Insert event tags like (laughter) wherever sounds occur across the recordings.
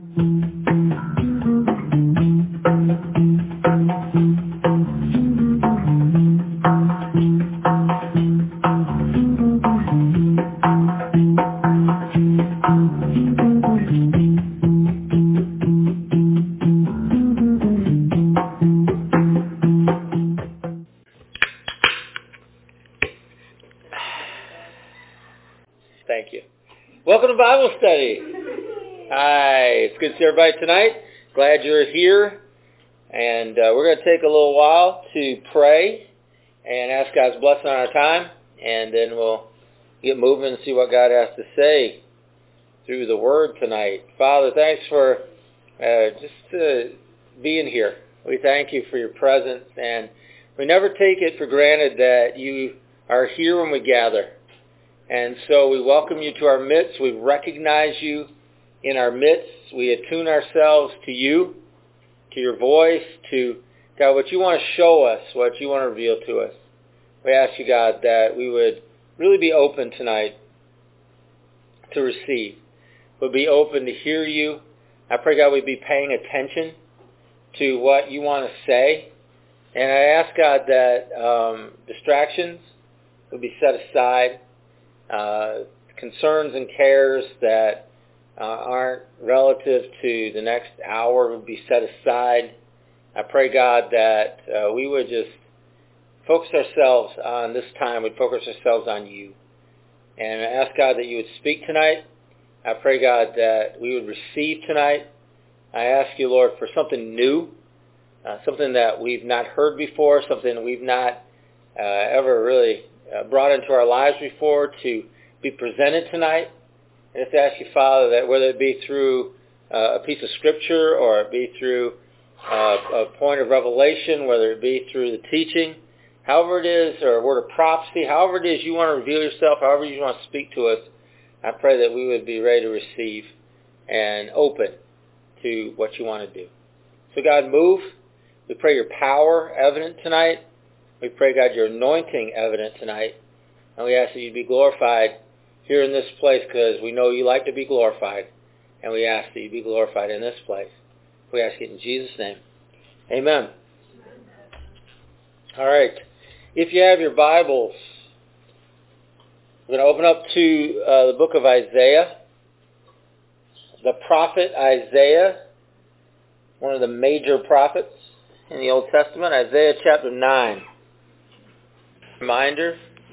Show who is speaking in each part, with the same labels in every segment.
Speaker 1: Thank everybody tonight. Glad you're here. And uh, we're going to take a little while to pray and ask God's blessing on our time. And then we'll get moving and see what God has to say through the Word tonight. Father, thanks for uh, just uh, being here. We thank you for your presence. And we never take it for granted that you are here when we gather. And so we welcome you to our midst. We recognize you in our midst. We attune ourselves to you, to your voice, to God, what you want to show us, what you want to reveal to us. We ask you, God, that we would really be open tonight to receive. We'll be open to hear you. I pray, God, we'd be paying attention to what you want to say. And I ask, God, that um, distractions would be set aside uh, concerns and cares that uh, aren't relative to the next hour would be set aside. I pray, God, that uh, we would just focus ourselves on this time. We'd focus ourselves on you. And I ask, God, that you would speak tonight. I pray, God, that we would receive tonight. I ask you, Lord, for something new, uh, something that we've not heard before, something we've not uh, ever really uh, brought into our lives before to be presented tonight. And just ask you, Father, that whether it be through uh, a piece of scripture or it be through uh, a point of revelation, whether it be through the teaching, however it is, or a word of prophecy, however it is you want to reveal yourself, however you want to speak to us, I pray that we would be ready to receive and open to what you want to do. So God, move. We pray your power evident tonight. We pray, God, your anointing evident tonight. And we ask that you be glorified here in this place because we know you like to be glorified. And we ask that you be glorified in this place. We ask it in Jesus' name. Amen. All right. If you have your Bibles, we're going to open up to uh, the book of Isaiah. The prophet Isaiah, one of the major prophets in the Old Testament, Isaiah chapter 9. Reminder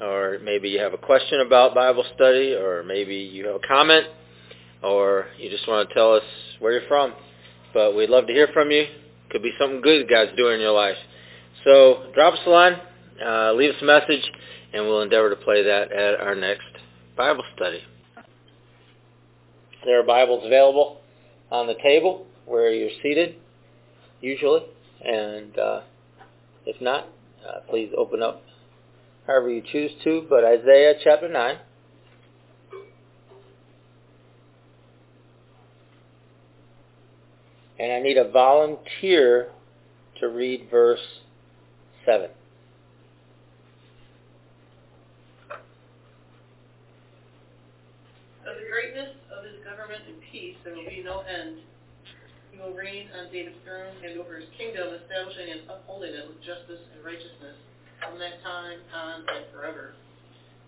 Speaker 1: or maybe you have a question about Bible study, or maybe you have a comment, or you just want to tell us where you're from. But we'd love to hear from you. Could be something good God's doing in your life. So drop us a line, uh, leave us a message, and we'll endeavor to play that at our next Bible study. There are Bibles available on the table where you're seated, usually, and uh, if not, uh, please open up however you choose to, but Isaiah chapter 9. And I need a volunteer to read verse 7.
Speaker 2: Of the greatness of his government and peace there will be no end. He will reign on David's throne and over his kingdom, establishing and upholding it with justice and righteousness from that time on and forever.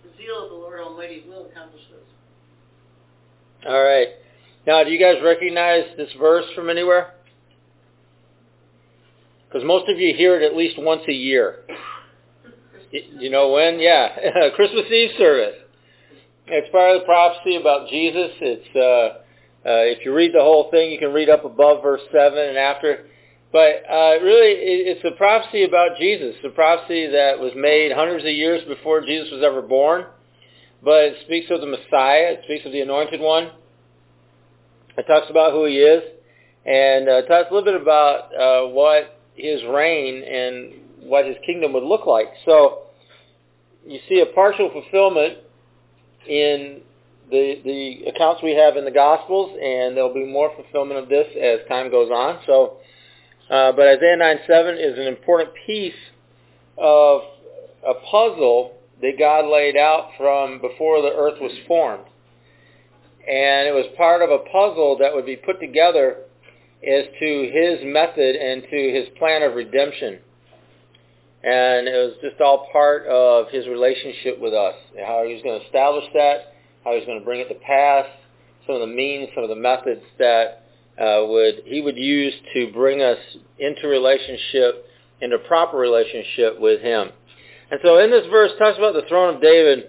Speaker 2: The zeal of the Lord Almighty will accomplish this.
Speaker 1: All right. Now, do you guys recognize this verse from anywhere? Because most of you hear it at least once a year. You know when? Yeah, (laughs) Christmas Eve service. It's part of the prophecy about Jesus. It's uh, uh, if you read the whole thing, you can read up above verse seven and after. But uh, really, it's a prophecy about Jesus, a prophecy that was made hundreds of years before Jesus was ever born. But it speaks of the Messiah. It speaks of the Anointed One. It talks about who he is, and uh, talks a little bit about uh, what his reign and what his kingdom would look like. So you see a partial fulfillment in the the accounts we have in the Gospels, and there'll be more fulfillment of this as time goes on. So, uh, but Isaiah 9:7 is an important piece of a puzzle that God laid out from before the earth was formed, and it was part of a puzzle that would be put together as to His method and to His plan of redemption. And it was just all part of his relationship with us, how he was going to establish that, how he was going to bring it to pass, some of the means, some of the methods that uh, would he would use to bring us into relationship, into proper relationship with him. And so in this verse talks about the throne of David,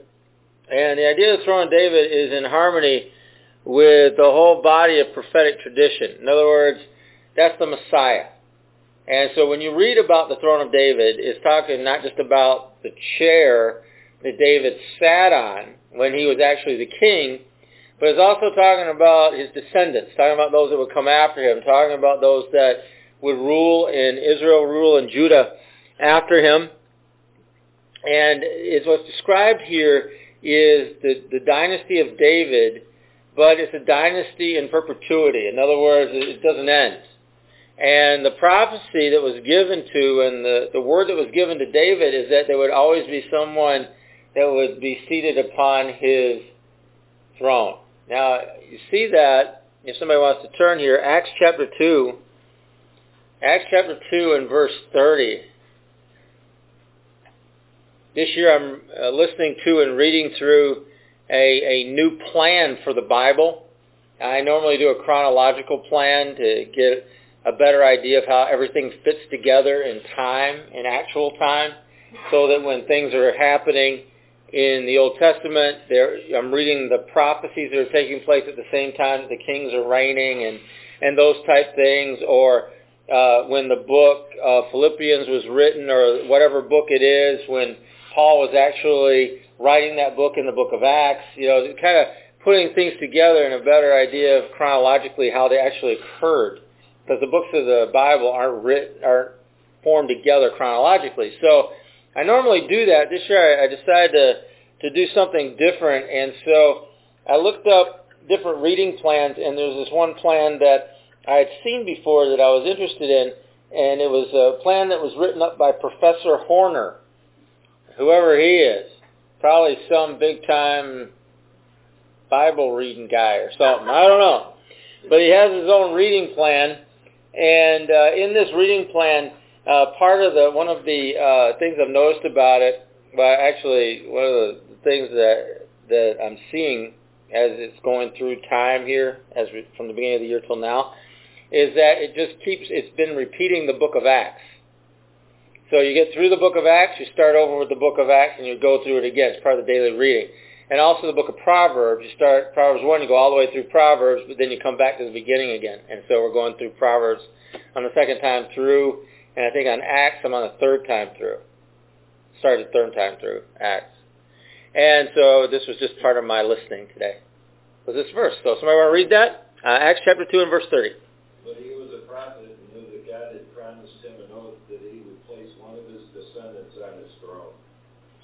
Speaker 1: and the idea of the throne of David is in harmony with the whole body of prophetic tradition. In other words, that's the Messiah. And so when you read about the throne of David, it's talking not just about the chair that David sat on when he was actually the king, but it's also talking about his descendants, talking about those that would come after him, talking about those that would rule in Israel, rule in Judah after him. And it's what's described here is the, the dynasty of David, but it's a dynasty in perpetuity. In other words, it doesn't end. And the prophecy that was given to and the, the word that was given to David is that there would always be someone that would be seated upon his throne. Now, you see that, if somebody wants to turn here, Acts chapter 2, Acts chapter 2 and verse 30. This year I'm uh, listening to and reading through a, a new plan for the Bible. I normally do a chronological plan to get a better idea of how everything fits together in time, in actual time, so that when things are happening in the Old Testament, There, I'm reading the prophecies that are taking place at the same time that the kings are reigning and, and those type things, or uh, when the book of Philippians was written, or whatever book it is, when Paul was actually writing that book in the book of Acts, you know, kind of putting things together in a better idea of chronologically how they actually occurred because the books of the Bible aren't written, aren't formed together chronologically. So I normally do that. This year I decided to, to do something different, and so I looked up different reading plans, and there's this one plan that I had seen before that I was interested in, and it was a plan that was written up by Professor Horner, whoever he is, probably some big-time Bible reading guy or something. I don't know. But he has his own reading plan, and uh, in this reading plan, uh, part of the one of the uh, things I've noticed about it, well, actually, one of the things that that I'm seeing as it's going through time here, as we, from the beginning of the year till now, is that it just keeps it's been repeating the book of Acts. So you get through the book of Acts, you start over with the book of Acts, and you go through it again. It's part of the daily reading and also the book of Proverbs. You start Proverbs 1, you go all the way through Proverbs, but then you come back to the beginning again. And so we're going through Proverbs on the second time through, and I think on Acts I'm on the third time through. Started the third time through Acts. And so this was just part of my listening today. Was this verse? So somebody want to read that? Uh, Acts chapter 2 and verse 30.
Speaker 3: But he was a prophet and knew that God had promised him an oath that he would place one of his descendants on his throne.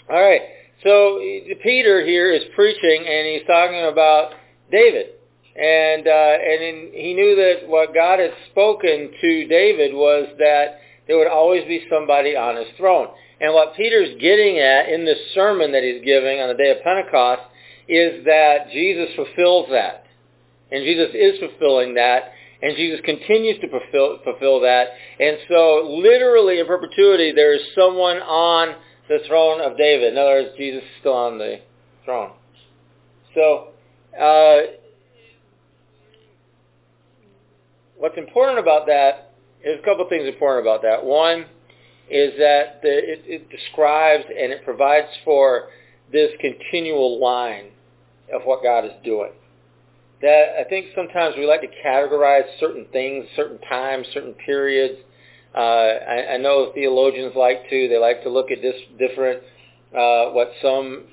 Speaker 1: All right. So Peter here is preaching, and he's talking about David, and uh, and in, he knew that what God had spoken to David was that there would always be somebody on his throne. And what Peter's getting at in this sermon that he's giving on the day of Pentecost is that Jesus fulfills that, and Jesus is fulfilling that, and Jesus continues to fulfill, fulfill that. And so, literally in perpetuity, there is someone on the throne of David. In other words, Jesus is still on the throne. So, uh, what's important about that is a couple things important about that. One is that the, it, it describes and it provides for this continual line of what God is doing. That I think sometimes we like to categorize certain things, certain times, certain periods, uh, I, I know theologians like to. They like to look at this different, uh, what some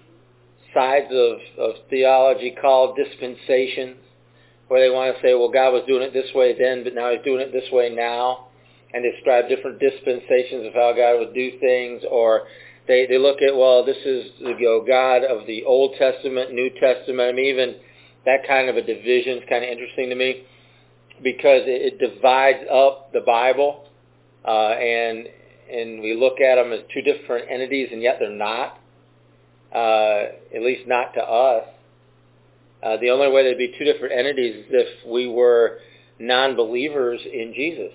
Speaker 1: sides of, of theology call dispensations. Where they want to say, well, God was doing it this way then, but now he's doing it this way now, and describe different dispensations of how God would do things, or they, they look at, well, this is the you know, God of the Old Testament, New Testament. I mean, even that kind of a division is kind of interesting to me because it, it divides up the Bible, uh, and and we look at them as two different entities, and yet they're not. Uh, at least not to us. Uh, the only way they'd be two different entities is if we were non-believers in Jesus.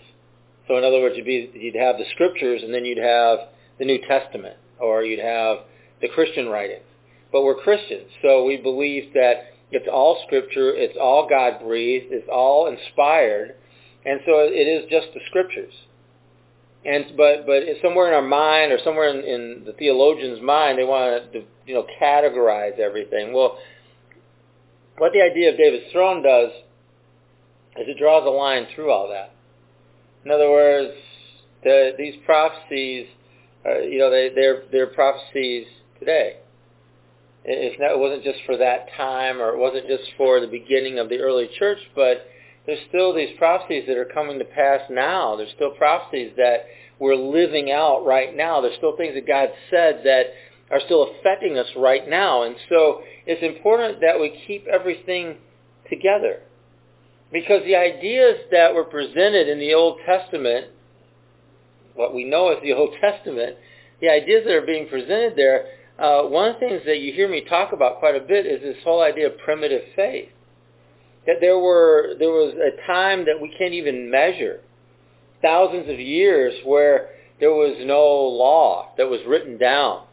Speaker 1: So in other words, you'd, be, you'd have the scriptures, and then you'd have the New Testament, or you'd have the Christian writings. But we're Christians, so we believe that it's all scripture, it's all God-breathed, it's all inspired, and so it is just the scriptures. And but but somewhere in our mind or somewhere in, in the theologian's mind, they want to you know categorize everything. Well, what the idea of David's throne does is it draws a line through all that. In other words, the, these prophecies, uh, you know, they, they're they're prophecies today. It's not, it wasn't just for that time, or it wasn't just for the beginning of the early church, but there's still these prophecies that are coming to pass now. There's still prophecies that we're living out right now. There's still things that God said that are still affecting us right now. And so it's important that we keep everything together. Because the ideas that were presented in the Old Testament, what we know as the (laughs) Old Testament, the ideas that are being presented there, uh, one of the things that you hear me talk about quite a bit is this whole idea of primitive faith that there were there was a time that we can't even measure, thousands of years where there was no law that was written down,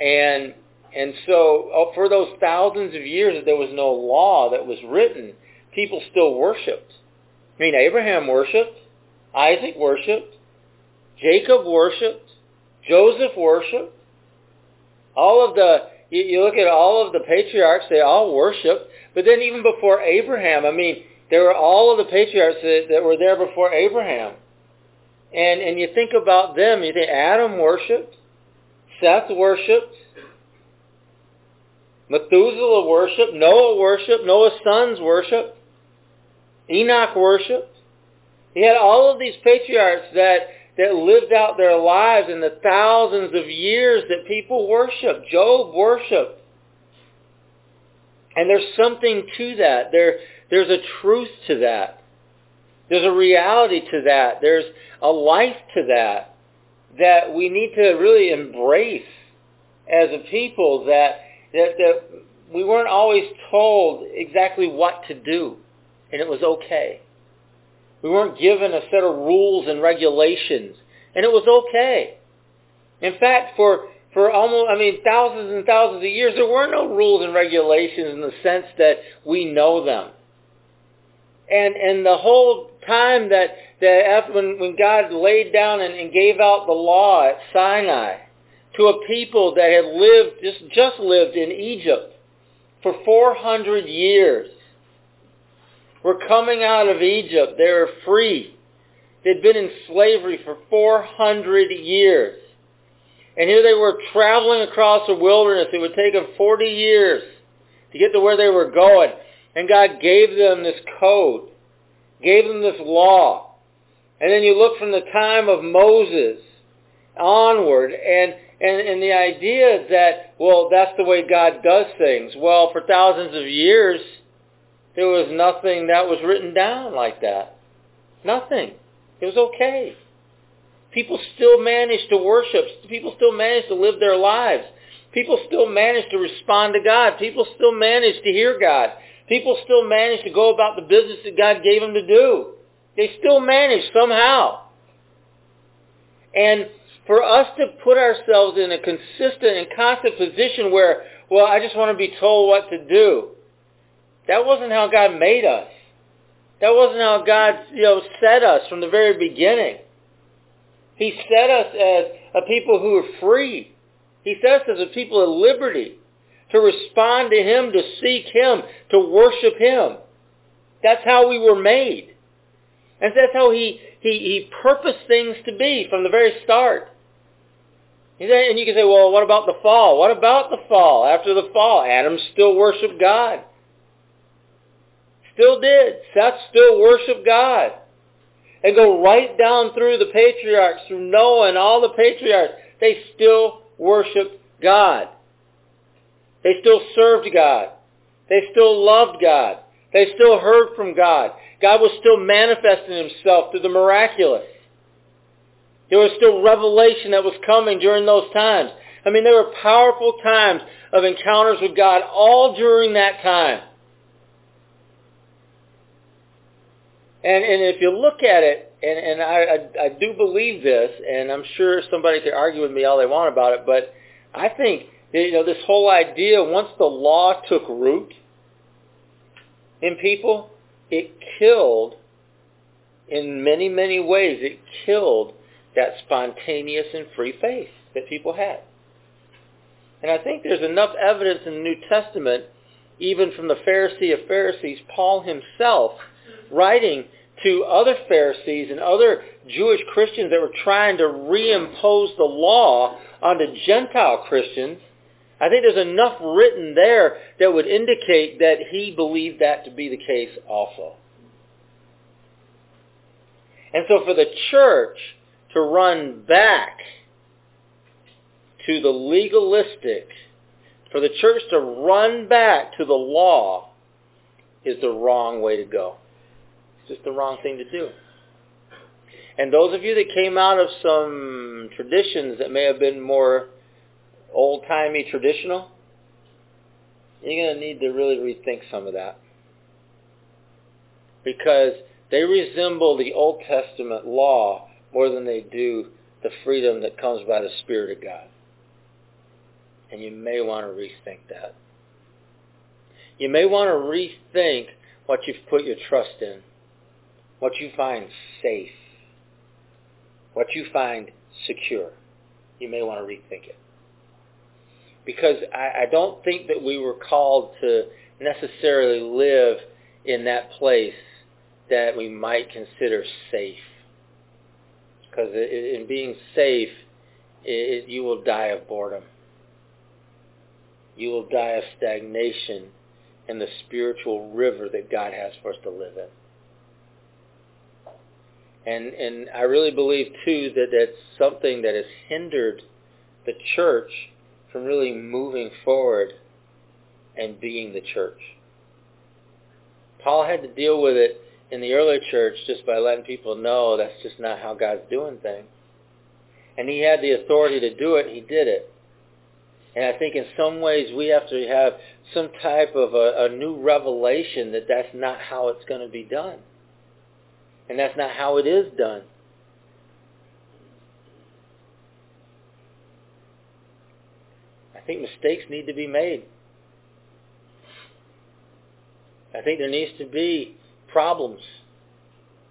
Speaker 1: and and so oh, for those thousands of years that there was no law that was written, people still worshipped. I mean, Abraham worshipped, Isaac worshipped, Jacob worshipped, Joseph worshipped. All of the you, you look at all of the patriarchs; they all worshipped. But then even before Abraham, I mean, there were all of the patriarchs that, that were there before Abraham. And, and you think about them, you think Adam worshipped, Seth worshipped, Methuselah worshipped, Noah worshipped, Noah's sons worshipped, Enoch worshipped. He had all of these patriarchs that, that lived out their lives in the thousands of years that people worshiped. Job worshipped. And there's something to that. There, there's a truth to that. There's a reality to that. There's a life to that that we need to really embrace as a people that, that, that we weren't always told exactly what to do, and it was okay. We weren't given a set of rules and regulations, and it was okay. In fact, for for almost, I mean, thousands and thousands of years, there were no rules and regulations in the sense that we know them. And, and the whole time that, that after, when, when God laid down and, and gave out the law at Sinai to a people that had lived, just, just lived in Egypt for 400 years, were coming out of Egypt. They were free. They'd been in slavery for 400 years. And here they were traveling across the wilderness. It would take them 40 years to get to where they were going. And God gave them this code, gave them this law. And then you look from the time of Moses onward, and, and, and the idea is that, well, that's the way God does things. Well, for thousands of years, there was nothing that was written down like that. Nothing. It was okay. People still managed to worship. People still managed to live their lives. People still managed to respond to God. People still managed to hear God. People still manage to go about the business that God gave them to do. They still manage somehow. And for us to put ourselves in a consistent and constant position where, well, I just want to be told what to do. That wasn't how God made us. That wasn't how God, you know, set us from the very beginning. He set us as a people who are free. He set us as a people of liberty to respond to Him, to seek Him, to worship Him. That's how we were made. And that's how He, He, he purposed things to be from the very start. And you can say, well, what about the fall? What about the fall? After the fall, Adam still worshiped God. still did. Seth still worshiped God. And go right down through the patriarchs, through Noah and all the patriarchs. They still worshiped God. They still served God. They still loved God. They still heard from God. God was still manifesting himself through the miraculous. There was still revelation that was coming during those times. I mean, there were powerful times of encounters with God all during that time. And, and if you look at it, and, and I, I, I do believe this, and I'm sure somebody could argue with me all they want about it, but I think you know this whole idea once the law took root in people, it killed in many many ways. It killed that spontaneous and free faith that people had. And I think there's enough evidence in the New Testament, even from the Pharisee of Pharisees, Paul himself, writing to other Pharisees and other Jewish Christians that were trying to reimpose the law onto Gentile Christians. I think there's enough written there that would indicate that he believed that to be the case also. And so for the church to run back to the legalistic, for the church to run back to the law is the wrong way to go. It's just the wrong thing to do. And those of you that came out of some traditions that may have been more old-timey traditional, you're going to need to really rethink some of that. Because they resemble the Old Testament law more than they do the freedom that comes by the Spirit of God. And you may want to rethink that. You may want to rethink what you've put your trust in, what you find safe, what you find secure. You may want to rethink it. Because I, I don't think that we were called to necessarily live in that place that we might consider safe. Because in being safe, it, you will die of boredom. You will die of stagnation in the spiritual river that God has for us to live in. And and I really believe too that that's something that has hindered the church from really moving forward and being the church. Paul had to deal with it in the early church just by letting people know that's just not how God's doing things. And he had the authority to do it, he did it. And I think in some ways we have to have some type of a, a new revelation that that's not how it's going to be done. And that's not how it is done. I think mistakes need to be made. I think there needs to be problems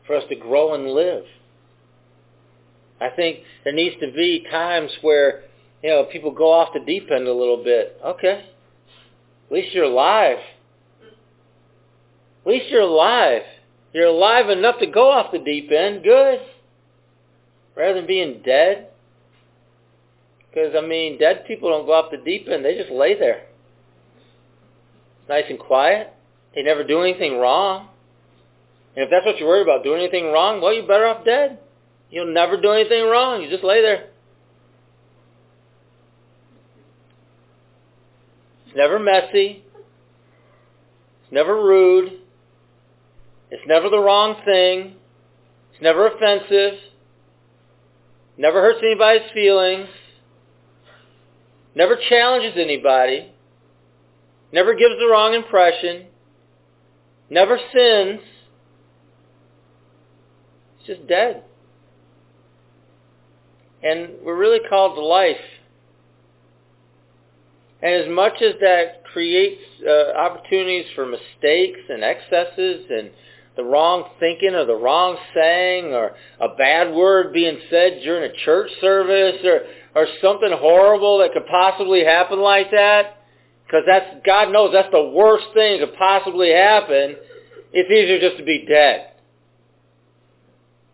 Speaker 1: for us to grow and live. I think there needs to be times where, you know, people go off the deep end a little bit. Okay. At least you're alive. At least you're alive. You're alive enough to go off the deep end. Good. Rather than being dead. Because, I mean, dead people don't go off the deep end. They just lay there. Nice and quiet. They never do anything wrong. And if that's what you're worried about, doing anything wrong, well, you're better off dead. You'll never do anything wrong. You just lay there. It's never messy. It's never rude. It's never the wrong thing. It's never offensive. Never hurts anybody's feelings. Never challenges anybody. Never gives the wrong impression. Never sins. It's just dead. And we're really called to life. And as much as that creates uh, opportunities for mistakes and excesses and the wrong thinking or the wrong saying or a bad word being said during a church service or, or something horrible that could possibly happen like that, because that's, God knows that's the worst thing that could possibly happen, it's easier just to be dead.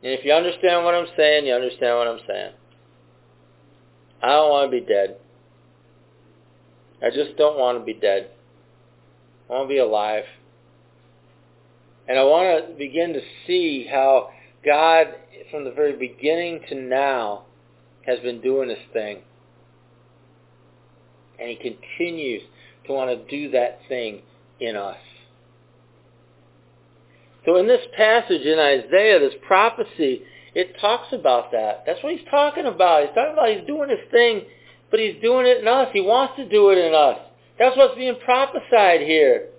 Speaker 1: And if you understand what I'm saying, you understand what I'm saying. I don't want to be dead. I just don't want to be dead. I want to be alive. And I want to begin to see how God, from the very beginning to now, has been doing this thing. And he continues to want to do that thing in us. So in this passage in Isaiah, this prophecy, it talks about that. That's what he's talking about. He's talking about he's doing this thing, but he's doing it in us. He wants to do it in us. That's what's being prophesied here.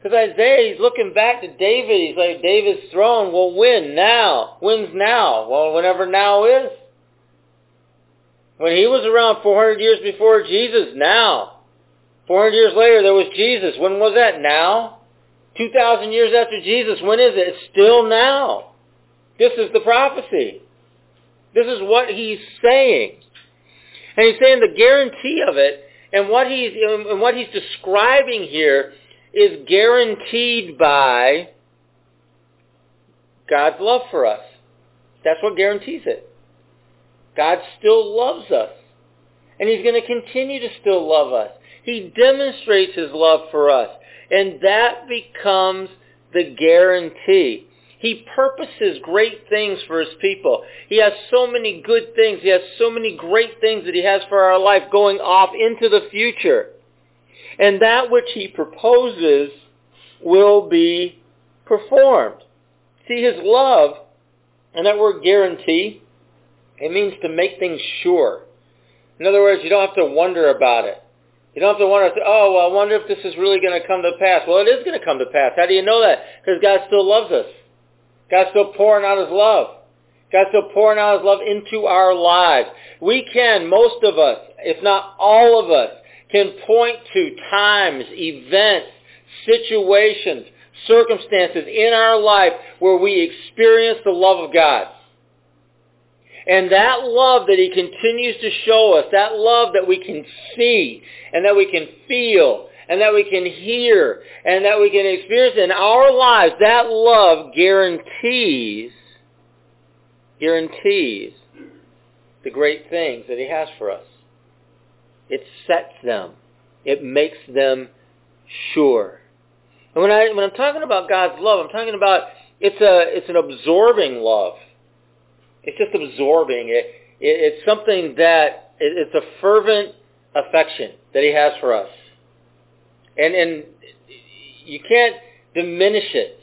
Speaker 1: Because Isaiah, he's looking back to David. He's like, David's throne will win now. Wins now. Well, whenever now is. When he was around 400 years before Jesus, now. 400 years later, there was Jesus. When was that? Now. 2,000 years after Jesus, when is it? It's still now. This is the prophecy. This is what he's saying. And he's saying the guarantee of it, and what he's, and what he's describing here is guaranteed by God's love for us. That's what guarantees it. God still loves us. And he's going to continue to still love us. He demonstrates his love for us. And that becomes the guarantee. He purposes great things for his people. He has so many good things. He has so many great things that he has for our life going off into the future. And that which he proposes will be performed. See, his love, and that word guarantee, it means to make things sure. In other words, you don't have to wonder about it. You don't have to wonder, oh, well, I wonder if this is really going to come to pass. Well, it is going to come to pass. How do you know that? Because God still loves us. God's still pouring out his love. God's still pouring out his love into our lives. We can, most of us, if not all of us, can point to times, events, situations, circumstances in our life where we experience the love of God. And that love that he continues to show us, that love that we can see and that we can feel and that we can hear and that we can experience in our lives, that love guarantees, guarantees the great things that he has for us. It sets them. It makes them sure. And when I when I'm talking about God's love, I'm talking about it's a it's an absorbing love. It's just absorbing. It, it it's something that it, it's a fervent affection that He has for us, and and you can't diminish it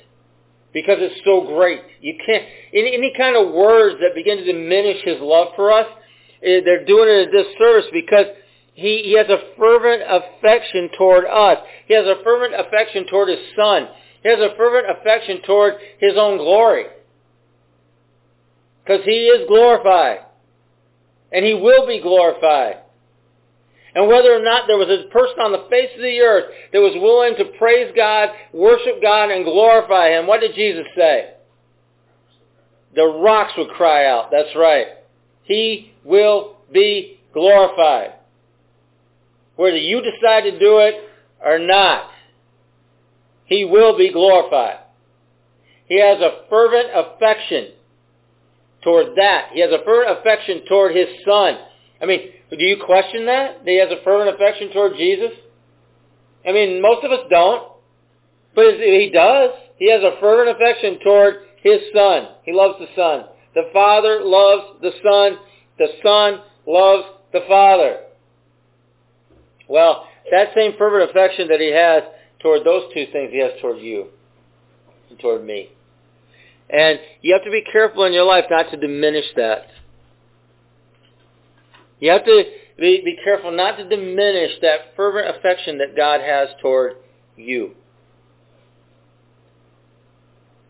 Speaker 1: because it's so great. You can't any, any kind of words that begin to diminish His love for us, eh, they're doing it a disservice because he, he has a fervent affection toward us. He has a fervent affection toward his son. He has a fervent affection toward his own glory. Because he is glorified. And he will be glorified. And whether or not there was a person on the face of the earth that was willing to praise God, worship God, and glorify him, what did Jesus say? The rocks would cry out. That's right. He will be glorified whether you decide to do it or not. He will be glorified. He has a fervent affection toward that. He has a fervent affection toward his son. I mean, do you question that? That he has a fervent affection toward Jesus? I mean, most of us don't. But he does. He has a fervent affection toward his son. He loves the son. The father loves the son. The son loves the father. Well, that same fervent affection that he has toward those two things, he has toward you and toward me. And you have to be careful in your life not to diminish that. You have to be, be careful not to diminish that fervent affection that God has toward you.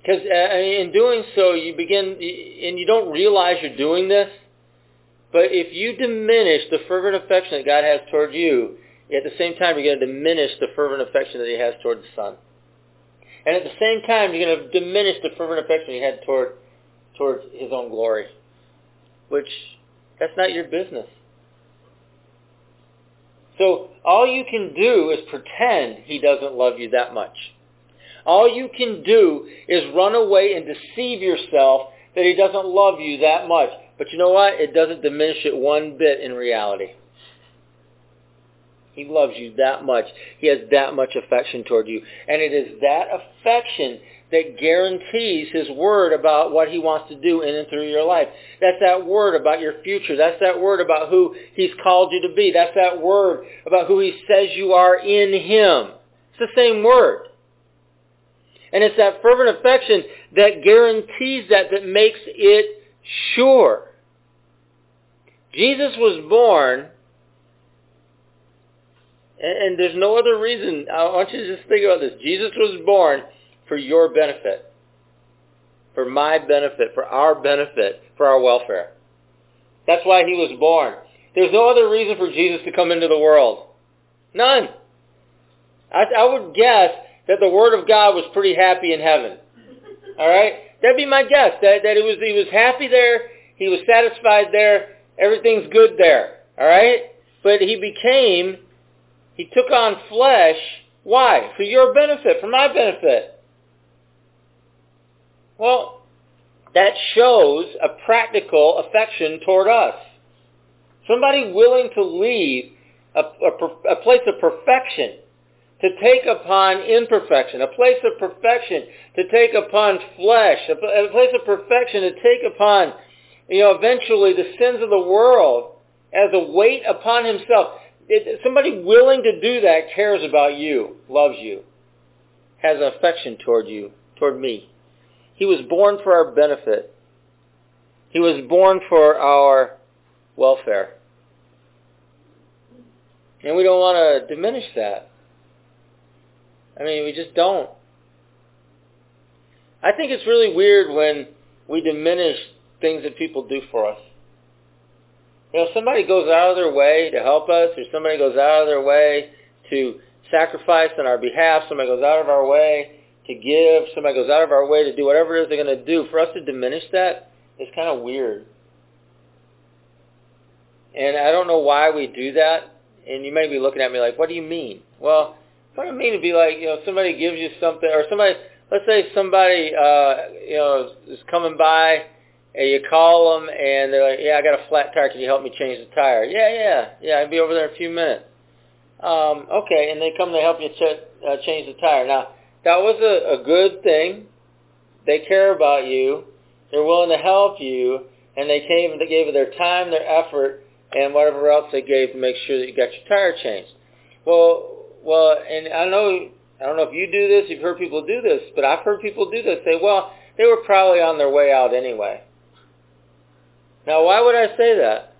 Speaker 1: Because uh, in doing so, you begin, and you don't realize you're doing this, but if you diminish the fervent affection that God has toward you, at the same time, you're going to diminish the fervent affection that he has toward the Son. And at the same time, you're going to diminish the fervent affection he had toward, toward his own glory. Which, that's not your business. So all you can do is pretend he doesn't love you that much. All you can do is run away and deceive yourself that he doesn't love you that much. But you know what? It doesn't diminish it one bit in reality. He loves you that much. He has that much affection toward you. And it is that affection that guarantees his word about what he wants to do in and through your life. That's that word about your future. That's that word about who he's called you to be. That's that word about who he says you are in him. It's the same word. And it's that fervent affection that guarantees that, that makes it sure. Jesus was born, and, and there's no other reason. I want you to just think about this. Jesus was born for your benefit, for my benefit, for our benefit, for our welfare. That's why he was born. There's no other reason for Jesus to come into the world. None. I, I would guess that the Word of God was pretty happy in heaven. All right? That'd be my guess, that, that it was, he was happy there, he was satisfied there, everything's good there. All right? But he became, he took on flesh. Why? For your benefit, for my benefit. Well, that shows a practical affection toward us. Somebody willing to leave a, a, a place of perfection to take upon imperfection, a place of perfection to take upon flesh, a, a place of perfection to take upon, you know, eventually the sins of the world as a weight upon himself. It, somebody willing to do that cares about you, loves you, has an affection toward you, toward me. He was born for our benefit. He was born for our welfare. And we don't want to diminish that. I mean, we just don't. I think it's really weird when we diminish things that people do for us. You know, somebody goes out of their way to help us, or somebody goes out of their way to sacrifice on our behalf, somebody goes out of our way to give, somebody goes out of our way to do whatever it is they're going to do. For us to diminish that is kind of weird. And I don't know why we do that. And you may be looking at me like, what do you mean? Well, what I mean to be like, you know, somebody gives you something, or somebody, let's say somebody, uh, you know, is coming by, and you call them, and they're like, yeah, I got a flat tire. Can you help me change the tire? Yeah, yeah, yeah. I'll be over there in a few minutes. Um, okay, and they come to help you ch- uh, change the tire. Now, that was a, a good thing. They care about you. They're willing to help you, and they came. They gave their time, their effort, and whatever else they gave to make sure that you got your tire changed. Well, well, and I know I don't know if you do this, you've heard people do this, but I've heard people do this. Say, well, they were probably on their way out anyway. Now, why would I say that?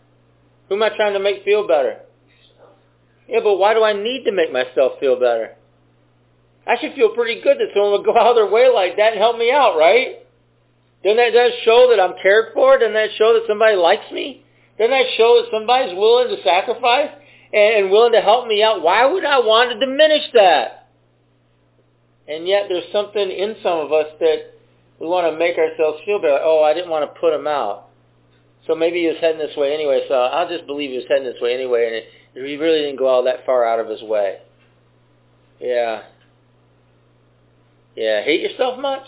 Speaker 1: Who am I trying to make feel better? Yeah, but why do I need to make myself feel better? I should feel pretty good that someone would go (laughs) out of their way like that and help me out, right? Doesn't that, that show that I'm cared for? Doesn't that show that somebody likes me? Doesn't that show that somebody's willing to sacrifice? and willing to help me out, why would I want to diminish that? And yet there's something in some of us that we want to make ourselves feel better. Oh, I didn't want to put him out. So maybe he was heading this way anyway, so I'll just believe he was heading this way anyway, and it, he really didn't go all that far out of his way. Yeah. Yeah, hate yourself much?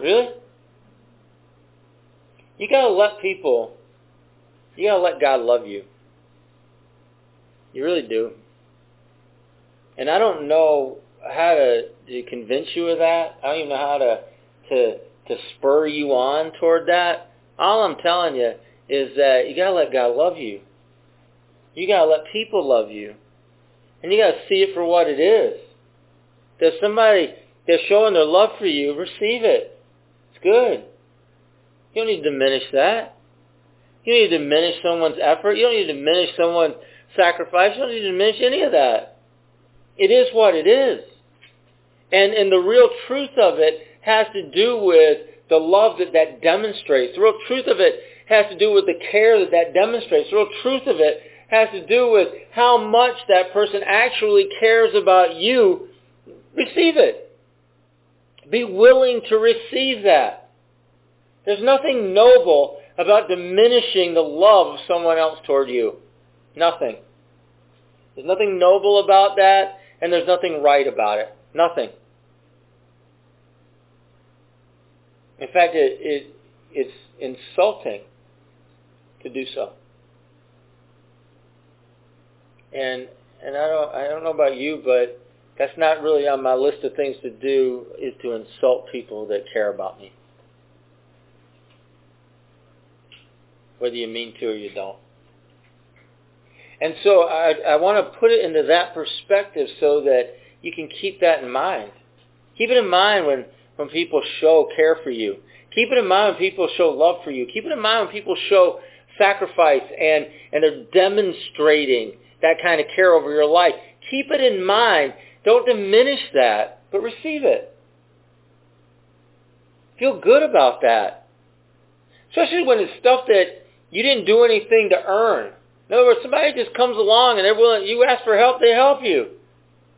Speaker 1: Really? You gotta let people, you gotta let God love you. You really do. And I don't know how to, to convince you of that. I don't even know how to to to spur you on toward that. All I'm telling you is that you gotta let God love you. You gotta let people love you. And you gotta see it for what it is. There's somebody they're showing their love for you, receive it. It's good. You don't need to diminish that. You don't need to diminish someone's effort. You don't need to diminish someone's sacrifice. You don't need to diminish any of that. It is what it is. And, and the real truth of it has to do with the love that that demonstrates. The real truth of it has to do with the care that that demonstrates. The real truth of it has to do with how much that person actually cares about you. Receive it. Be willing to receive that. There's nothing noble about diminishing the love of someone else toward you. Nothing. There's nothing noble about that, and there's nothing right about it. Nothing. In fact, it, it it's insulting to do so. And and I don't I don't know about you, but That's not really on my list of things to do is to insult people that care about me. Whether you mean to or you don't. And so I, I want to put it into that perspective so that you can keep that in mind. Keep it in mind when, when people show care for you. Keep it in mind when people show love for you. Keep it in mind when people show sacrifice and, and they're demonstrating that kind of care over your life. Keep it in mind. Don't diminish that, but receive it. Feel good about that. Especially when it's stuff that you didn't do anything to earn. In other words, somebody just comes along and they're willing, you ask for help, they help you.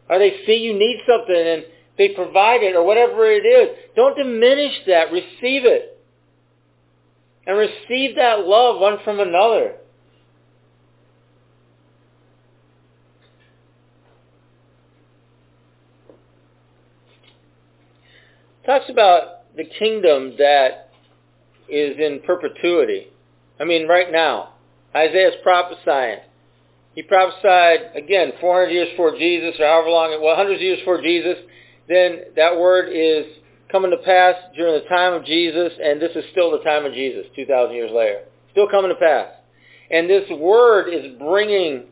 Speaker 1: Or they see you need something and they provide it or whatever it is. Don't diminish that. Receive it. And receive that love one from another. Talks about the kingdom that is in perpetuity. I mean, right now. Isaiah's prophesying. He prophesied, again, 400 years before Jesus, or however long, well, hundreds of years before Jesus. Then that word is coming to pass during the time of Jesus, and this is still the time of Jesus, 2,000 years later. Still coming to pass. And this word is bringing,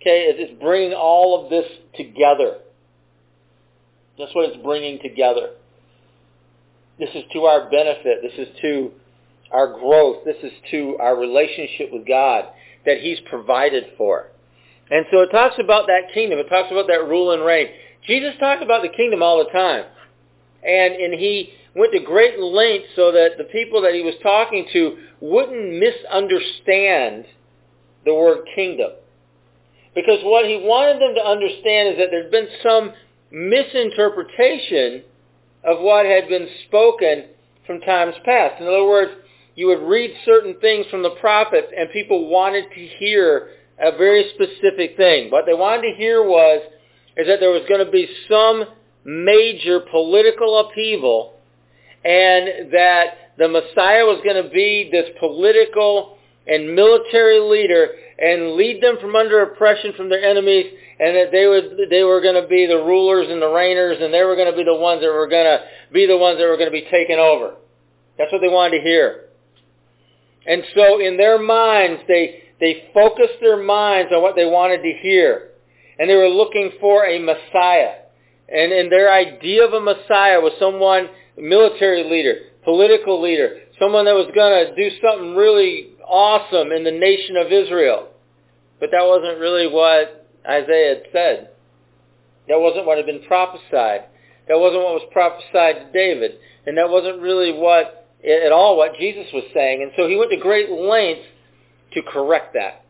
Speaker 1: okay, it's bringing all of this together. That's what it's bringing together. This is to our benefit. This is to our growth. This is to our relationship with God that he's provided for. And so it talks about that kingdom. It talks about that rule and reign. Jesus talked about the kingdom all the time. And, and he went to great lengths so that the people that he was talking to wouldn't misunderstand the word kingdom. Because what he wanted them to understand is that there'd been some misinterpretation of what had been spoken from times past. In other words, you would read certain things from the prophets and people wanted to hear a very specific thing. What they wanted to hear was is that there was going to be some major political upheaval and that the Messiah was going to be this political and military leader and lead them from under oppression from their enemies and that they would they were going to be the rulers and the reigners and they were going to be the ones that were going to be the ones that were going to be taken over. That's what they wanted to hear. And so in their minds, they, they focused their minds on what they wanted to hear. And they were looking for a Messiah. And, and their idea of a Messiah was someone, military leader, political leader, someone that was going to do something really awesome in the nation of Israel. But that wasn't really what Isaiah had said. That wasn't what had been prophesied. That wasn't what was prophesied to David. And that wasn't really what at all what Jesus was saying. And so he went to great lengths to correct that.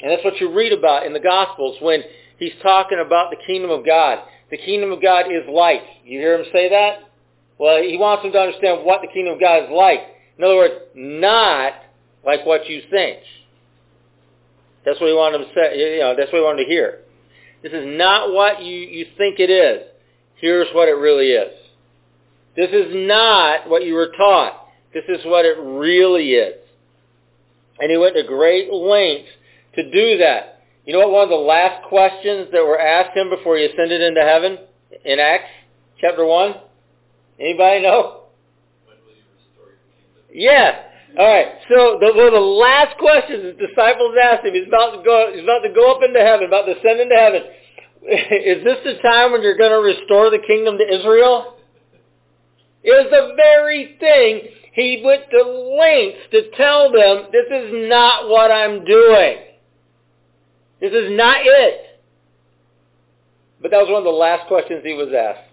Speaker 1: And that's what you read about in the Gospels when he's talking about the kingdom of God. The kingdom of God is like. You hear him say that? Well, he wants them to understand what the kingdom of God is like. In other words, not like what you think. That's what he wanted to say. You know, that's what he wanted to hear. This is not what you, you think it is. Here's what it really is. This is not what you were taught. This is what it really is. And he went to great lengths to do that. You know what one of the last questions that were asked him before he ascended into heaven in Acts chapter 1? Anybody know? Yeah. All right. So the, one of the last questions the disciples asked him, he's about to go, he's about to go up into heaven, about to ascend into heaven. (laughs) Is this the time when you're going to restore the kingdom to Israel? It was the very thing he went to lengths to tell them, this is not what I'm doing. This is not it. But that was one of the last questions he was asked.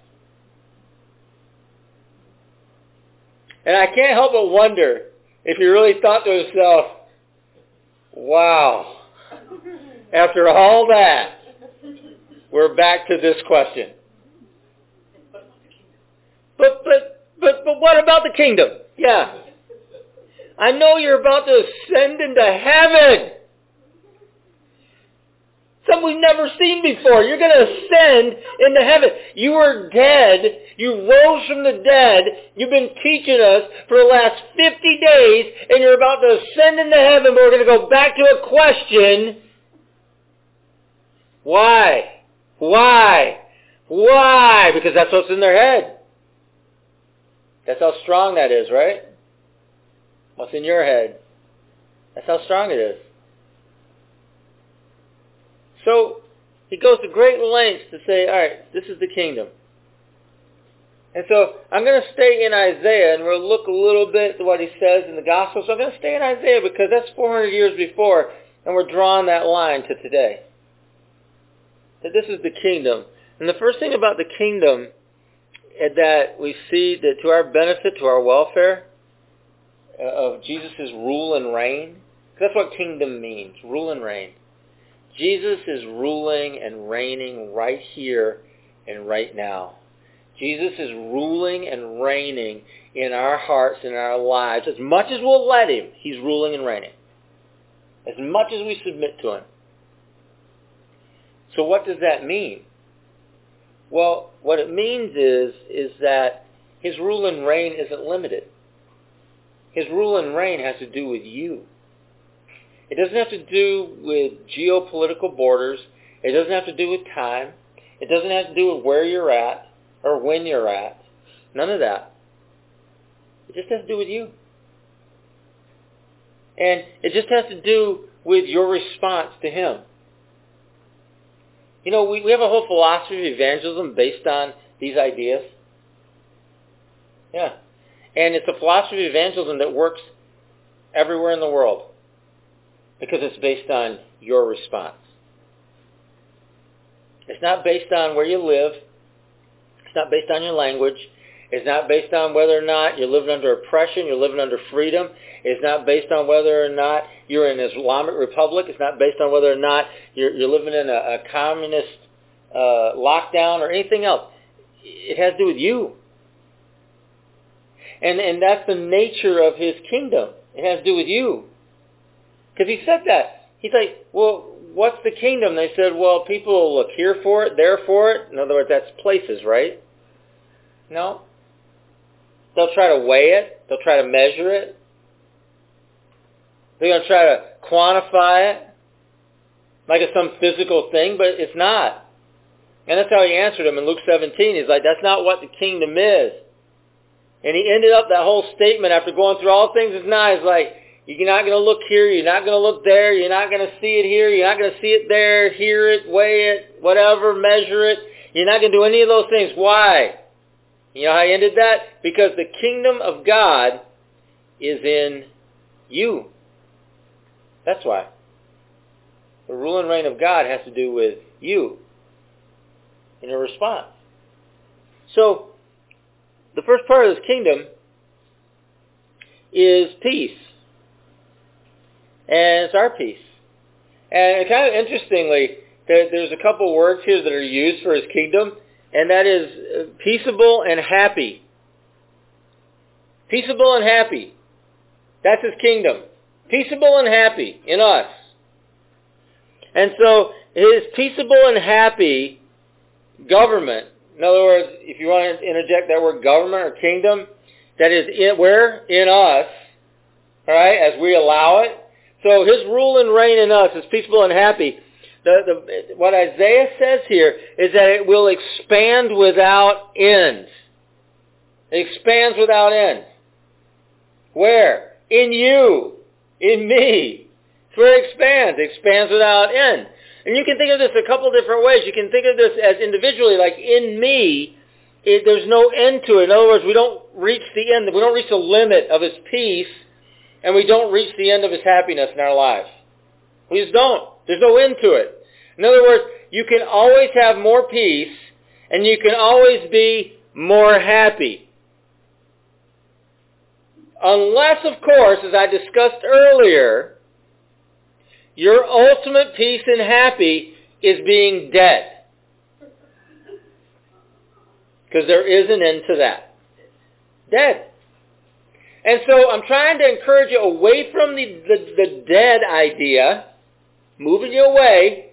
Speaker 1: And I can't help but wonder if he really thought to himself, wow, after all that, we're back to this question. But, but but, but what about the kingdom? Yeah. I know you're about to ascend into heaven. Something we've never seen before. You're going to ascend into heaven. You were dead. You rose from the dead. You've been teaching us for the last 50 days, and you're about to ascend into heaven, but we're going to go back to a question. Why? Why? Why? Because that's what's in their head. That's how strong that is, right? What's in your head? That's how strong it is. So he goes to great lengths to say, all right, this is the kingdom. And so I'm going to stay in Isaiah, and we'll look a little bit at what he says in the Gospel. So I'm going to stay in Isaiah because that's 400 years before, and we're drawing that line to today. That this is the kingdom. And the first thing about the kingdom that we see that to our benefit, to our welfare, uh, of Jesus' rule and reign, that's what kingdom means, rule and reign. Jesus is ruling and reigning right here and right now. Jesus is ruling and reigning in our hearts and our lives. As much as we'll let him, he's ruling and reigning. As much as we submit to him. So what does that mean? Well, what it means is, is that his rule and reign isn't limited. His rule and reign has to do with you. It doesn't have to do with geopolitical borders. It doesn't have to do with time. It doesn't have to do with where you're at or when you're at. None of that. It just has to do with you. And it just has to do with your response to him. You know, we, we have a whole philosophy of evangelism based on these ideas. Yeah. And it's a philosophy of evangelism that works everywhere in the world because it's based on your response. It's not based on where you live. It's not based on your language. It's not based on whether or not you're living under oppression, you're living under freedom. It's not based on whether or not you're in an Islamic republic. It's not based on whether or not you're, you're living in a, a communist uh, lockdown or anything else. It has to do with you. And, and that's the nature of his kingdom. It has to do with you. Because he said that. He's like, well, what's the kingdom? They said, well, people will look here for it, there for it. In other words, that's places, right? No. They'll try to weigh it. They'll try to measure it. They're going to try to quantify it like it's some physical thing, but it's not. And that's how he answered him in Luke 17. He's like, that's not what the kingdom is. And he ended up that whole statement after going through all things is not. He's like, you're not going to look here. You're not going to look there. You're not going to see it here. You're not going to see it there, hear it, weigh it, whatever, measure it. You're not going to do any of those things. Why? You know how I ended that? Because the kingdom of God is in you. That's why. The rule and reign of God has to do with you in your response. So, the first part of this kingdom is peace. And it's our peace. And kind of interestingly, there, there's a couple words here that are used for his kingdom, and that is uh, peaceable and happy. Peaceable and happy. That's his kingdom. Peaceable and happy in us. And so his peaceable and happy government, in other words, if you want to interject that word government or kingdom, that is in, where? In us, all right, as we allow it. So his rule and reign in us is peaceable and happy. The, the, what Isaiah says here is that it will expand without end. It expands without end. Where? In you. In me. It's where it expands. It expands without end. And you can think of this a couple different ways. You can think of this as individually, like in me, it, there's no end to it. In other words, we don't reach the end. We don't reach the limit of his peace, and we don't reach the end of his happiness in our lives. We just don't. There's no end to it. In other words, you can always have more peace, and you can always be more happy. Unless, of course, as I discussed earlier, your ultimate peace and happy is being dead. Because there is an end to that. Dead. And so I'm trying to encourage you away from the, the, the dead idea, moving you away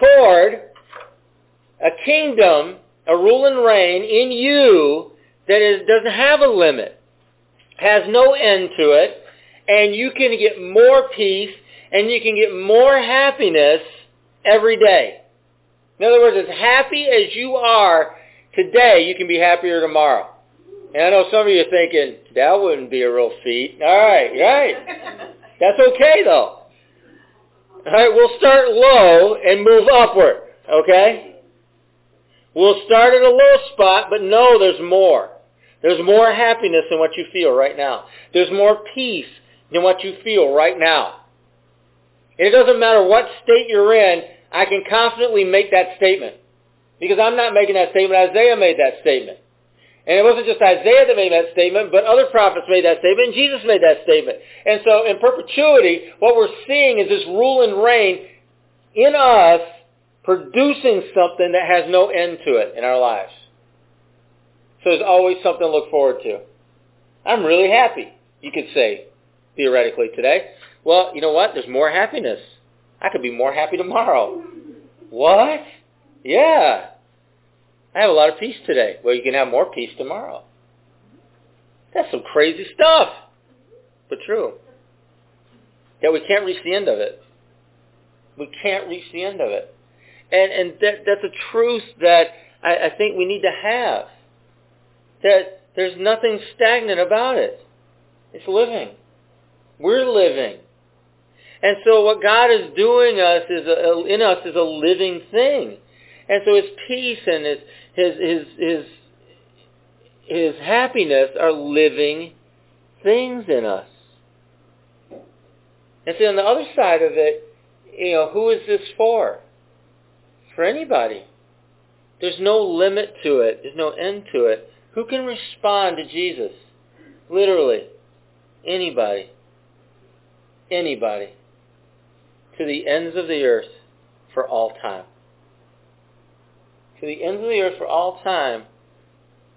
Speaker 1: toward a kingdom, a rule and reign in you that is, doesn't have a limit, has no end to it, and you can get more peace and you can get more happiness every day. In other words, as happy as you are today, you can be happier tomorrow. And I know some of you are thinking, that wouldn't be a real feat. All right, right. (laughs) That's okay, though. All right, we'll start low and move upward, okay? We'll start at a low spot, but know there's more. There's more happiness than what you feel right now. There's more peace than what you feel right now. And it doesn't matter what state you're in, I can confidently make that statement. Because I'm not making that statement, Isaiah made that statement. And it wasn't just Isaiah that made that statement, but other prophets made that statement, and Jesus made that statement. And so in perpetuity, what we're seeing is this rule and reign in us producing something that has no end to it in our lives. So there's always something to look forward to. I'm really happy, you could say, theoretically today. Well, you know what? There's more happiness. I could be more happy tomorrow. What? Yeah. I have a lot of peace today. Well, you can have more peace tomorrow. That's some crazy stuff, but true. That we can't reach the end of it. We can't reach the end of it. And, and that, that's a truth that I, I think we need to have. That there's nothing stagnant about it. It's living. We're living. And so what God is doing us is a, in us is a living thing. And so his peace and his, his, his, his, his happiness are living things in us. And see, on the other side of it, you know, who is this for? For anybody. There's no limit to it. There's no end to it. Who can respond to Jesus? Literally. Anybody. Anybody. To the ends of the earth for all time to the ends of the earth for all time,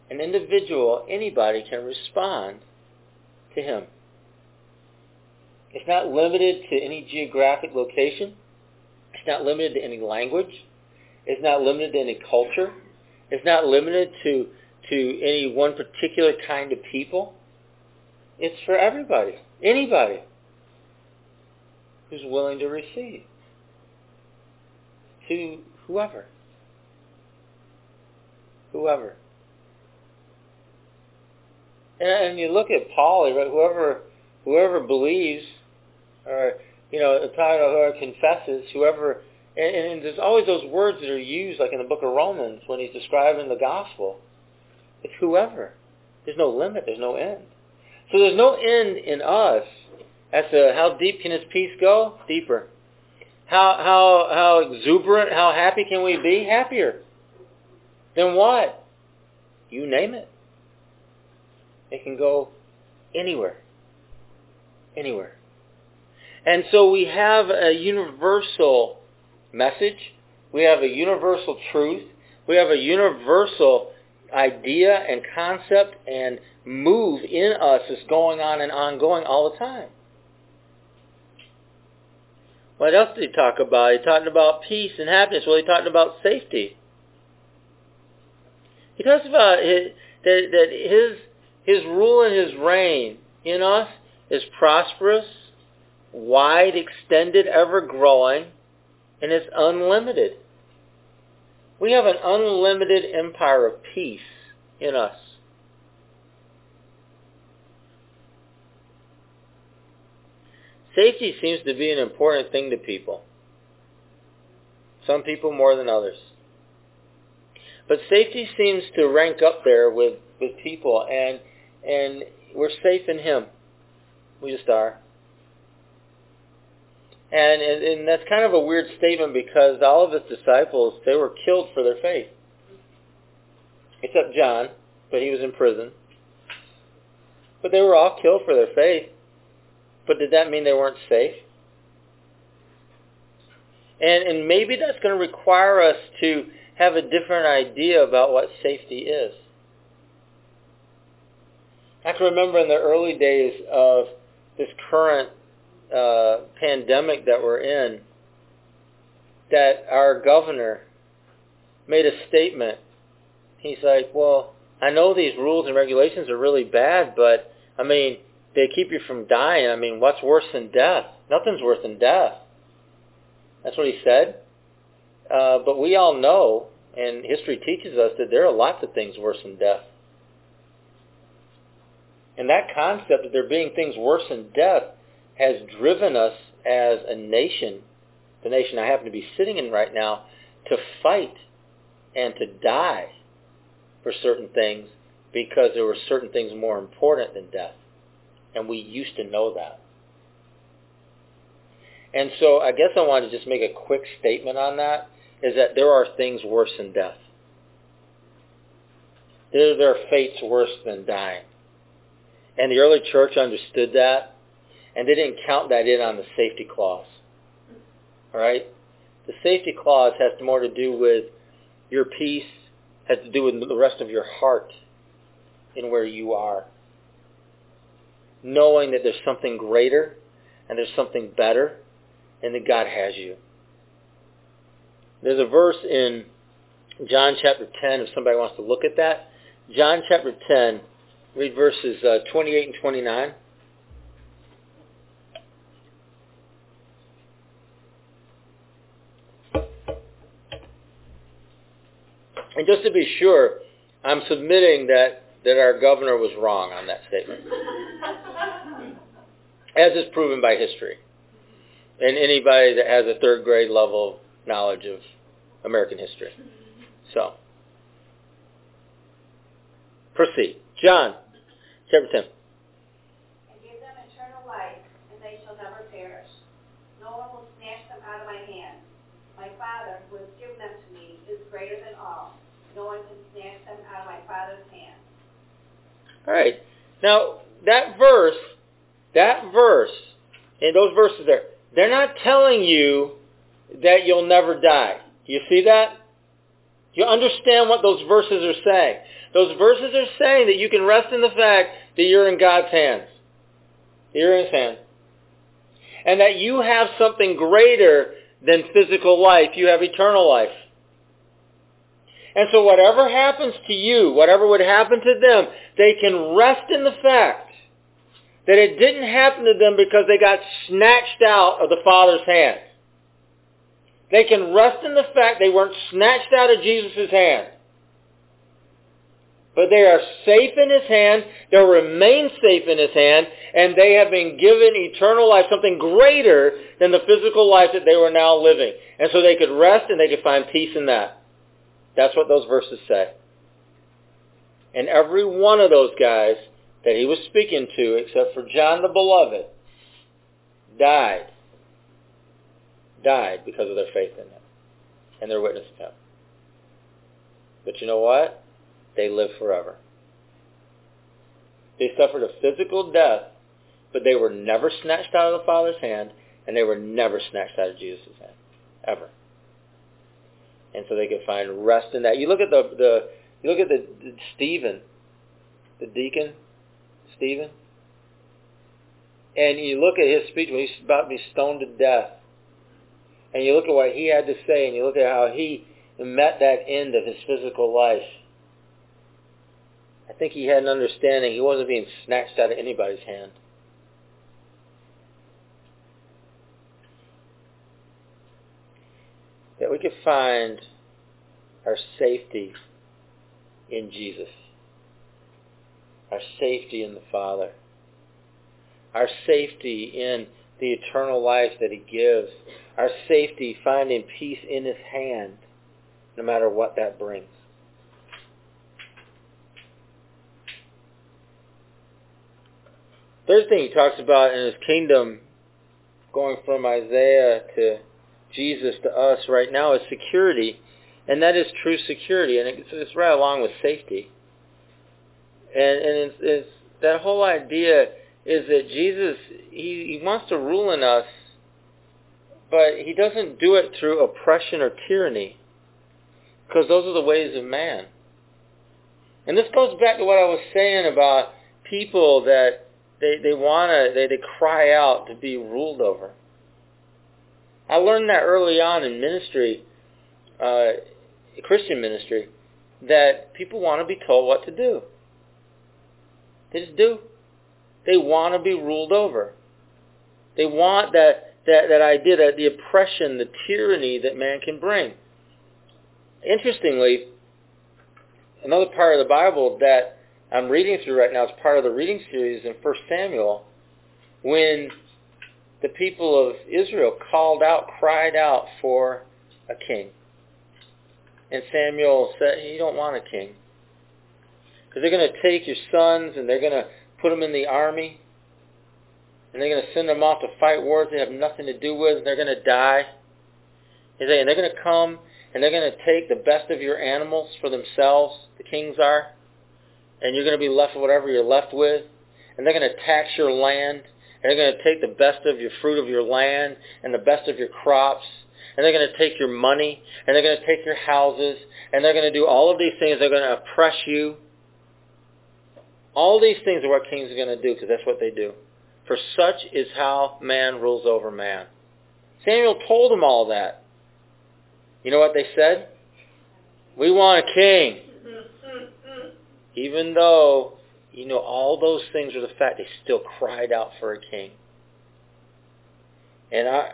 Speaker 1: an individual, anybody can respond to him. It's not limited to any geographic location. It's not limited to any language. It's not limited to any culture. It's not limited to, to any one particular kind of people. It's for everybody, anybody who's willing to receive. To whoever whoever. And, you look at Paul, whoever whoever believes, or you know, talking about whoever confesses, whoever, and, and there's always those words that are used, like in the book of Romans when he's describing the gospel. It's whoever. There's no limit. There's no end. So there's no end in us as to how deep can his peace go? Deeper. How how how exuberant, how happy can we be? Happier. Then what? You name it. It can go anywhere. Anywhere. And so we have a universal message. We have a universal truth. We have a universal idea and concept and move in us that's going on and ongoing all the time. What else did he talk about? He talked about peace and happiness. Well, he talked about safety. He talks about his, that, that his, his rule and his reign in us is prosperous, wide, extended, ever-growing, and it's unlimited. We have an unlimited empire of peace in us. Safety seems to be an important thing to people. Some people more than others. But safety seems to rank up there with, with people, and and we're safe in Him. We just are. And, and and that's kind of a weird statement because all of His disciples they were killed for their faith, except John, but he was in prison. But they were all killed for their faith. But did that mean they weren't safe? And and maybe that's going to require us to have a different idea about what safety is. I can remember in the early days of this current uh, pandemic that we're in, that our governor made a statement. He's like, well, I know these rules and regulations are really bad, but I mean, they keep you from dying. I mean, what's worse than death? Nothing's worse than death. That's what he said. Uh, but we all know, and history teaches us, that there are lots of things worse than death. And that concept of there being things worse than death has driven us as a nation, the nation I happen to be sitting in right now, to fight and to die for certain things because there were certain things more important than death. And we used to know that. And so I guess I want to just make a quick statement on that, is that there are things worse than death. There, there are fates worse than dying. And the early church understood that, and they didn't count that in on the safety clause. All right? The safety clause has more to do with your peace, has to do with the rest of your heart in where you are. Knowing that there's something greater and there's something better and that God has you. There's a verse in John chapter 10, if somebody wants to look at that. John chapter 10, read verses uh, 28 and 29. And just to be sure, I'm submitting that, that our governor was wrong on that statement. (laughs) As is proven by history. And anybody that has a third grade level knowledge of American history. So, proceed. John, chapter 10.
Speaker 4: and give them eternal life, and they shall never perish. No one will snatch them out of my hand. My Father, who has given them to me, is greater than all. No one can snatch them out of my Father's hand.
Speaker 1: All right. Now, that verse, that verse, and those verses there, they're not telling you that you'll never die. Do you see that? You understand what those verses are saying? Those verses are saying that you can rest in the fact that you're in God's hands. You're in His hands. And that you have something greater than physical life. You have eternal life. And so whatever happens to you, whatever would happen to them, they can rest in the fact that it didn't happen to them because they got snatched out of the Father's hand. They can rest in the fact they weren't snatched out of Jesus' hand. But they are safe in his hand. They'll remain safe in his hand. And they have been given eternal life, something greater than the physical life that they were now living. And so they could rest and they could find peace in that. That's what those verses say. And every one of those guys that he was speaking to, except for John the Beloved, died. Died because of their faith in him and their witness of him. But you know what? They lived forever. They suffered a physical death, but they were never snatched out of the Father's hand, and they were never snatched out of Jesus' hand. Ever. And so they could find rest in that. You look at the, the you look at the, the Stephen, the deacon, Stephen, and you look at his speech when he's about to be stoned to death, and you look at what he had to say, and you look at how he met that end of his physical life. I think he had an understanding he wasn't being snatched out of anybody's hand. That we could find our safety in Jesus. Our safety in the Father. Our safety in the eternal life that he gives. Our safety finding peace in his hand, no matter what that brings. Third thing he talks about in his kingdom, going from Isaiah to Jesus to us right now, is security. And that is true security. And it's, it's right along with safety. And, and it's, it's, that whole idea is that Jesus, he, he wants to rule in us, but he doesn't do it through oppression or tyranny. Because those are the ways of man. And this goes back to what I was saying about people that they, they want to, they, they cry out to be ruled over. I learned that early on in ministry, uh, Christian ministry, that people want to be told what to do. They just do. They want to be ruled over. They want that, that, that idea, that the oppression, the tyranny that man can bring. interestingly, another part of the Bible that I'm reading through right now is part of the reading series in 1 Samuel when the people of Israel called out, cried out for a king. And Samuel said, you don't want a king. Because they're going to take your sons and they're going to put them in the army. And they're going to send them off to fight wars they have nothing to do with. And they're going to die. And they're going to come and they're going to take the best of your animals for themselves, the kings are. And you're going to be left with whatever you're left with. And they're going to tax your land. And they're going to take the best of your fruit of your land and the best of your crops and they're going to take your money, and they're going to take your houses, and they're going to do all of these things. They're going to oppress you. All these things are what kings are going to do because that's what they do. For such is how man rules over man. Samuel told them all that. You know what they said? We want a king. (laughs) Even though, you know, all those things are the fact, they still cried out for a king. And I,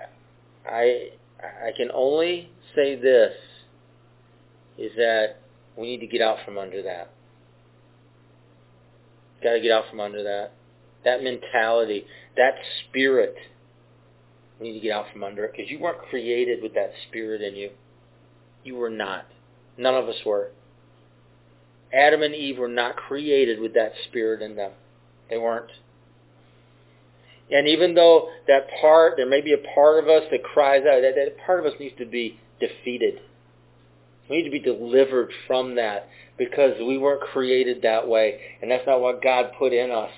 Speaker 1: I, I can only say this, is that we need to get out from under that. Got to get out from under that. That mentality, that spirit. We need to get out from under it because you weren't created with that spirit in you. You were not. None of us were. Adam and Eve were not created with that spirit in them. They weren't. And even though that part, there may be a part of us that cries out, that, that part of us needs to be defeated. We need to be delivered from that because we weren't created that way. And that's not what God put in us.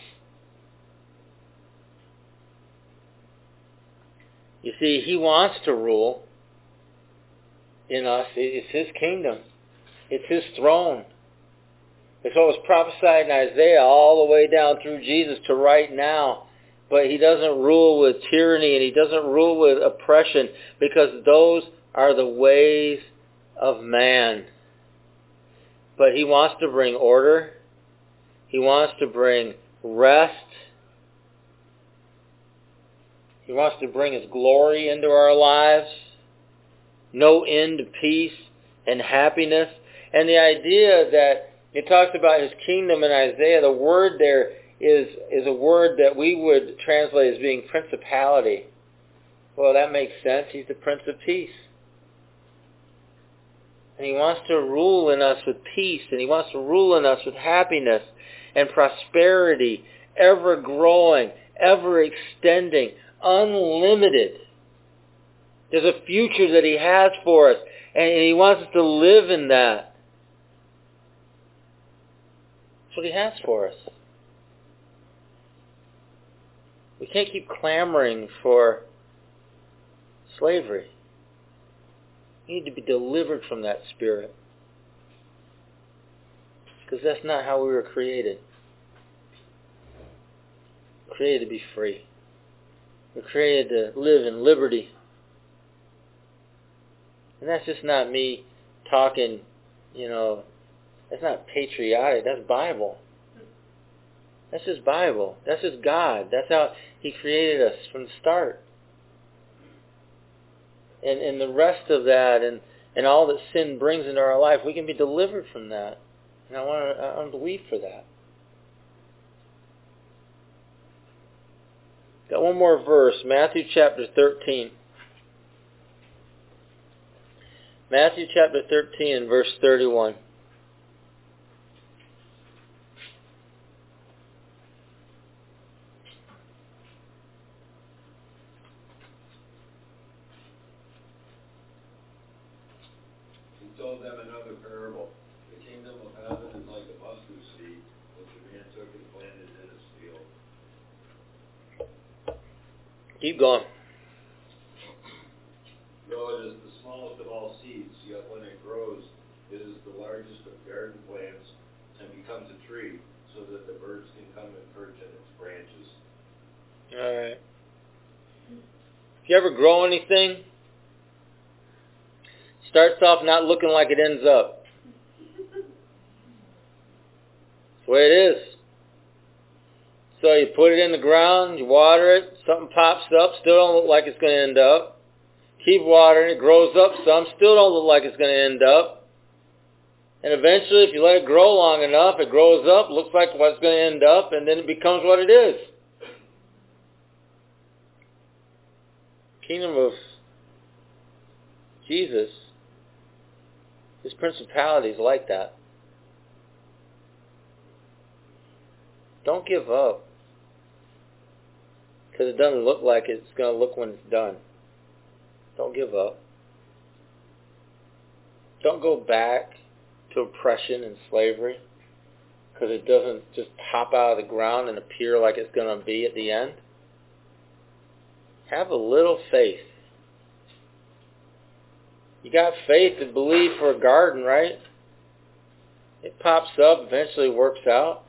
Speaker 1: You see, he wants to rule in us. It's his kingdom. It's his throne. It's what was prophesied in Isaiah all the way down through Jesus to right now but he doesn't rule with tyranny and he doesn't rule with oppression because those are the ways of man. But he wants to bring order. He wants to bring rest. He wants to bring his glory into our lives. No end to peace and happiness. And the idea that it talks about his kingdom in Isaiah, the word there is, is a word that we would translate as being principality. Well, that makes sense. He's the Prince of Peace. And he wants to rule in us with peace, and he wants to rule in us with happiness and prosperity, ever growing, ever extending, unlimited. There's a future that he has for us, and he wants us to live in that. That's what he has for us. We can't keep clamoring for slavery. We need to be delivered from that spirit. Because that's not how we were created. We're created to be free. We're created to live in liberty. And that's just not me talking, you know, that's not patriotic, that's Bible. That's his Bible. That's his God. That's how he created us from the start. And, and the rest of that and, and all that sin brings into our life, we can be delivered from that. And I want to, I to believe for that. Got one more verse, Matthew chapter 13. Matthew chapter 13 verse 31. Going.
Speaker 3: Though it is the smallest of all seeds, yet when it grows, it is the largest of garden plants and becomes a tree, so that the birds can come and perch in its branches.
Speaker 1: All right. If you ever grow anything, starts off not looking like it ends up. That's the way it is. So you put it in the ground, you water it, something pops up, still don't look like it's going to end up. Keep watering it, grows up some, still don't look like it's going to end up. And eventually, if you let it grow long enough, it grows up, looks like what's going to end up, and then it becomes what it is. Kingdom of Jesus, his principality is like that. Don't give up. Because it doesn't look like it's going to look when it's done. Don't give up. Don't go back to oppression and slavery because it doesn't just pop out of the ground and appear like it's going to be at the end. Have a little faith. You got faith to believe for a garden, right? It pops up, eventually works out.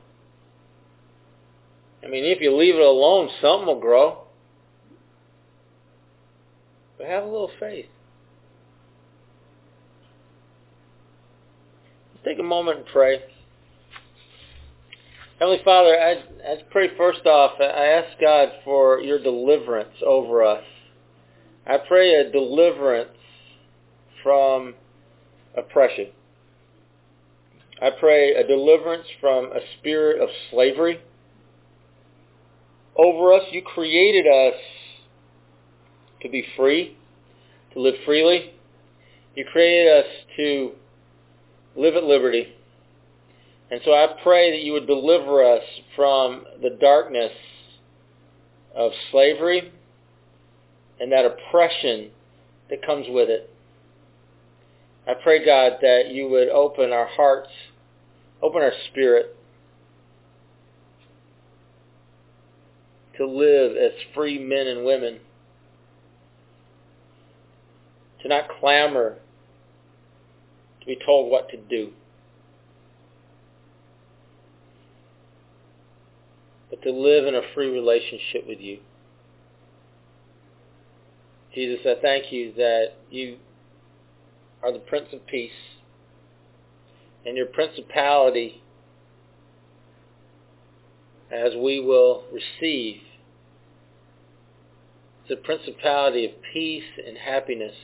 Speaker 1: I mean, if you leave it alone, something will grow. But have a little faith. Let's take a moment and pray. Heavenly Father, I, I pray first off, I ask God for your deliverance over us. I pray a deliverance from oppression. I pray a deliverance from a spirit of slavery over us. You created us to be free, to live freely. You created us to live at liberty. And so I pray that you would deliver us from the darkness of slavery and that oppression that comes with it. I pray, God, that you would open our hearts, open our spirit to live as free men and women, to not clamor to be told what to do, but to live in a free relationship with you. Jesus, I thank you that you are the Prince of Peace, and your principality, as we will receive, the principality of peace and happiness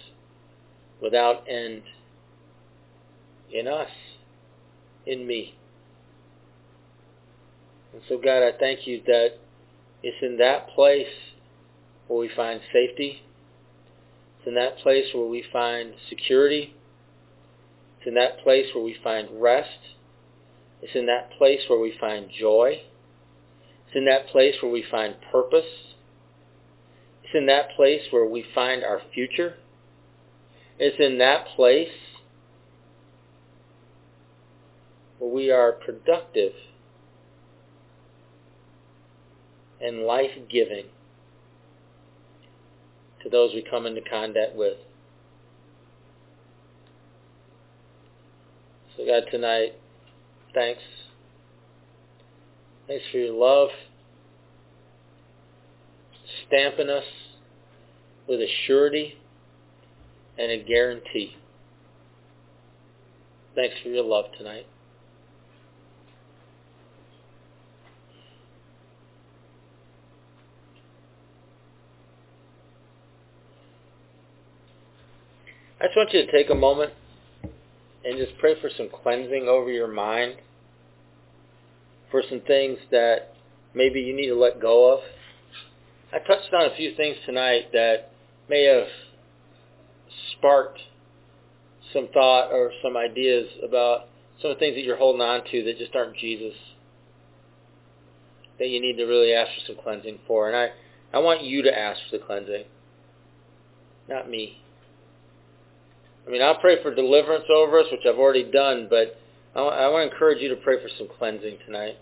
Speaker 1: without end in us, in me. And so God, I thank you that it's in that place where we find safety. It's in that place where we find security. It's in that place where we find rest. It's in that place where we find joy. It's in that place where we find purpose. It's in that place where we find our future. It's in that place where we are productive and life-giving to those we come into contact with. So God, tonight, thanks. Thanks for your love, stamping us with a surety and a guarantee. Thanks for your love tonight. I just want you to take a moment and just pray for some cleansing over your mind, for some things that maybe you need to let go of. I touched on a few things tonight that may have sparked some thought or some ideas about some of the things that you're holding on to that just aren't Jesus, that you need to really ask for some cleansing for. And I, I want you to ask for the cleansing, not me. I mean, I'll pray for deliverance over us, which I've already done, but I, I want to encourage you to pray for some cleansing tonight.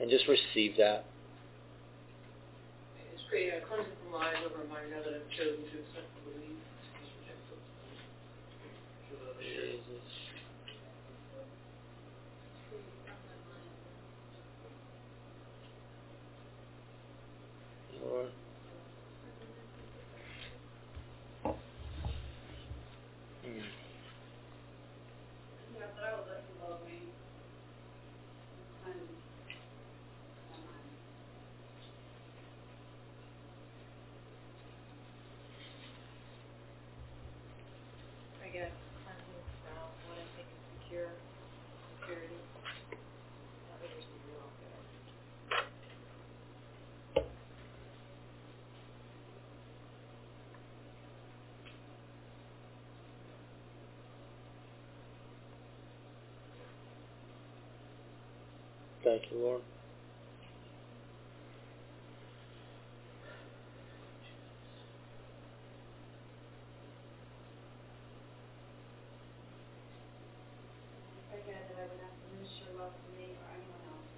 Speaker 1: And just receive that.
Speaker 2: Creating a from lies over now that I've chosen to accept and believe.
Speaker 1: Jesus. Lord. Mm.
Speaker 5: I get cleansing from
Speaker 1: Thank you, Lord.
Speaker 4: I pray, God, that I would not diminish your love for me or anyone else.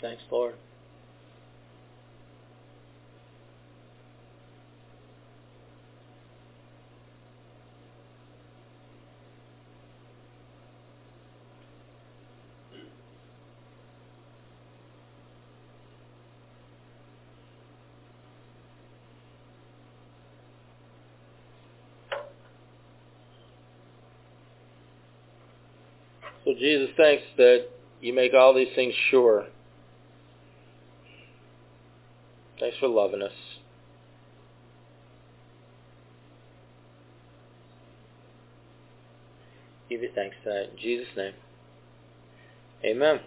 Speaker 1: Thanks, Lord. So Jesus thanks that you make all these things sure. Thanks for loving us. Give you thanks tonight. In Jesus' name. Amen.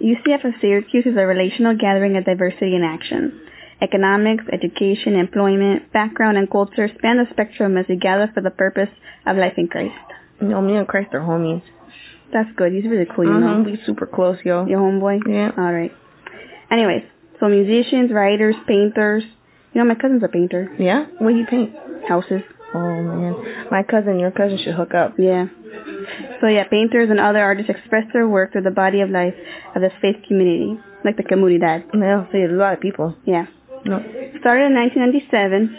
Speaker 5: UCF of Syracuse is a relational gathering of diversity in action. Economics, education, employment, background, and culture span the spectrum as we gather for the purpose of life in Christ.
Speaker 6: You know, me and Christ are homies.
Speaker 5: That's good. He's really cool, you know.
Speaker 6: Mm-hmm. We super close, yo.
Speaker 5: Your homeboy?
Speaker 6: Yeah.
Speaker 5: All right. Anyways, so musicians, writers, painters. You know, my cousin's a painter.
Speaker 6: Yeah? What do you paint?
Speaker 5: Houses.
Speaker 6: Oh, man. My cousin, your cousin should hook up.
Speaker 5: Yeah. So yeah, painters and other artists express their work through the body of life of the faith community, like the comunidad.
Speaker 6: Yeah, see, a lot of people.
Speaker 5: Yeah.
Speaker 6: No.
Speaker 5: Started in 1997.